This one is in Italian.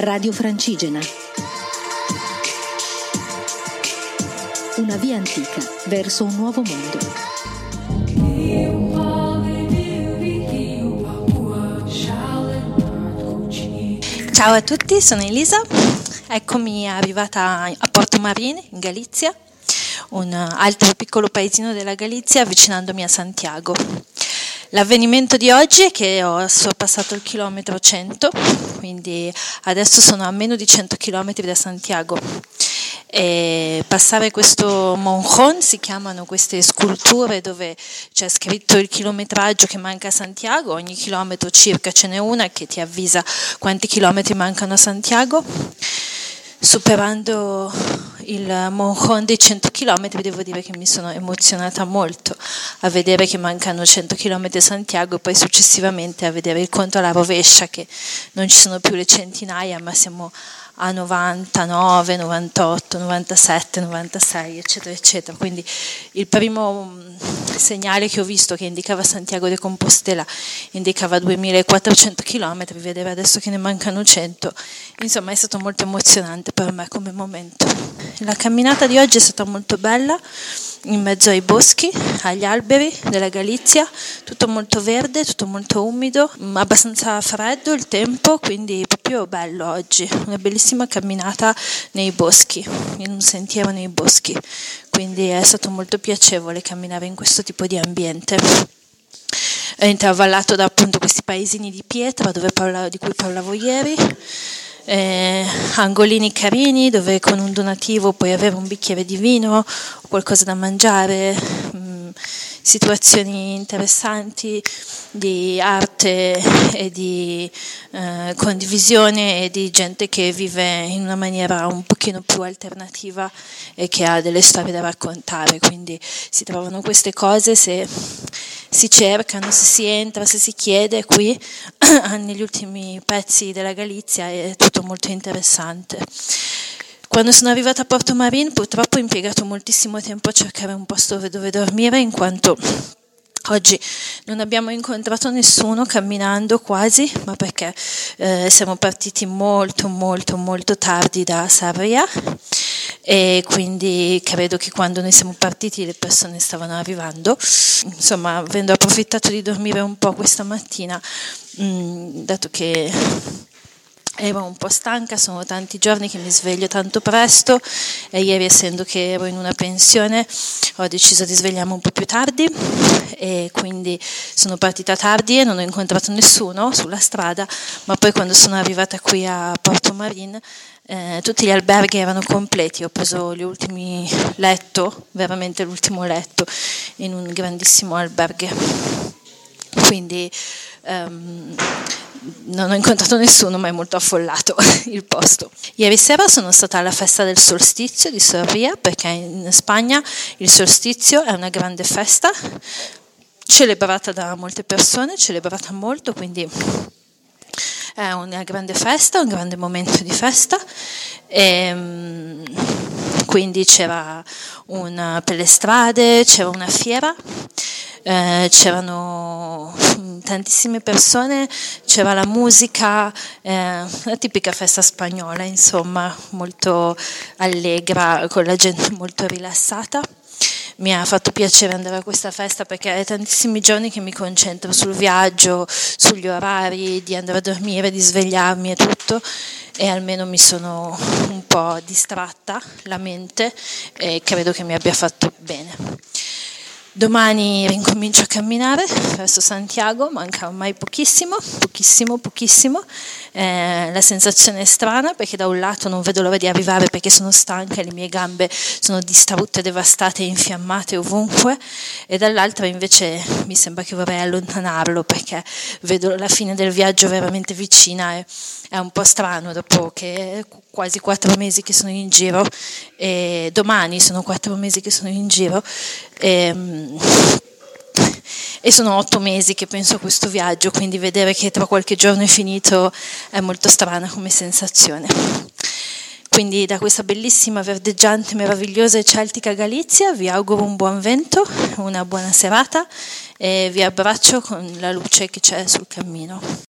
Radio Francigena. Una via antica verso un nuovo mondo. Ciao a tutti, sono Elisa. Eccomi arrivata a Porto Marine, in Galizia, un altro piccolo paesino della Galizia, avvicinandomi a Santiago. L'avvenimento di oggi è che ho sorpassato il chilometro 100, quindi adesso sono a meno di 100 km da Santiago. E passare questo monjon, si chiamano queste sculture dove c'è scritto il chilometraggio che manca a Santiago, ogni chilometro circa ce n'è una che ti avvisa quanti chilometri mancano a Santiago. Superando il monjon dei 100 km devo dire che mi sono emozionata molto a vedere che mancano 100 km a Santiago e poi successivamente a vedere il conto alla rovescia che non ci sono più le centinaia ma siamo a 99, 98, 97, 96 eccetera eccetera. Quindi il primo segnale che ho visto che indicava Santiago de Compostela indicava 2400 km vedere adesso che ne mancano 100 insomma è stato molto emozionante per me come momento la camminata di oggi è stata molto bella in mezzo ai boschi, agli alberi della Galizia, tutto molto verde, tutto molto umido, abbastanza freddo il tempo, quindi proprio bello oggi, una bellissima camminata nei boschi, in un sentiero nei boschi, quindi è stato molto piacevole camminare in questo tipo di ambiente. È intervallato da appunto questi paesini di pietra parla, di cui parlavo ieri eh, angolini carini dove con un donativo puoi avere un bicchiere di vino o qualcosa da mangiare, mh, mm, situazioni interessanti di arte e di eh, condivisione e di gente che vive in una maniera un pochino più alternativa e che ha delle storie da raccontare, quindi si trovano queste cose se si cercano, se si entra, se si chiede qui negli ultimi pezzi della Galizia è tutto molto interessante. Quando sono arrivata a Porto Marin purtroppo ho impiegato moltissimo tempo a cercare un posto dove dormire in quanto Oggi non abbiamo incontrato nessuno camminando quasi, ma perché eh, siamo partiti molto molto molto tardi da Sarria e quindi credo che quando noi siamo partiti le persone stavano arrivando. Insomma, avendo approfittato di dormire un po' questa mattina, mh, mm, dato che ero un po' stanca, sono tanti giorni che mi sveglio tanto presto e ieri essendo che ero in una pensione ho deciso di svegliarmi un po' più tardi e quindi sono partita tardi e non ho incontrato nessuno sulla strada, ma poi quando sono arrivata qui a Porto Marin eh, tutti gli alberghi erano completi, ho preso gli ultimi letto, veramente l'ultimo letto in un grandissimo alberghe. Quindi um, non ho incontrato nessuno, ma è molto affollato il posto. Ieri sera sono stata alla festa del solstizio di Sorria, perché in Spagna il solstizio è una grande festa, celebrata da molte persone, celebrata molto, quindi è una grande festa, un grande momento di festa. E, ehm, quindi c'era una, per le strade, c'era una fiera, eh, c'erano tantissime persone, c'era la musica, eh, la tipica festa spagnola, insomma, molto allegra, con la gente molto rilassata. Mi ha fatto piacere andare a questa festa perché è tantissimi giorni che mi concentro sul viaggio, sugli orari, di andare a dormire, di svegliarmi e tutto e almeno mi sono un po' distratta la mente e credo che mi abbia fatto bene. Domani rincomincio a camminare verso Santiago, manca ormai pochissimo, pochissimo, pochissimo. Eh, la sensazione è strana perché da un lato non vedo l'ora di arrivare perché sono stanca le mie gambe sono distrutte, devastate infiammate ovunque. E dall'altra invece mi sembra che vorrei allontanarlo perché vedo la fine del viaggio veramente vicina e è un po' strano dopo che quasi quattro mesi che sono in giro. E domani sono quattro mesi che sono in giro e, ehm, e sono otto mesi che penso a questo viaggio, quindi vedere che tra qualche giorno è finito è molto strana come sensazione. Quindi da questa bellissima, verdeggiante, meravigliosa e celtica Galizia vi auguro un buon vento, una buona serata e vi abbraccio con la luce che c'è sul cammino.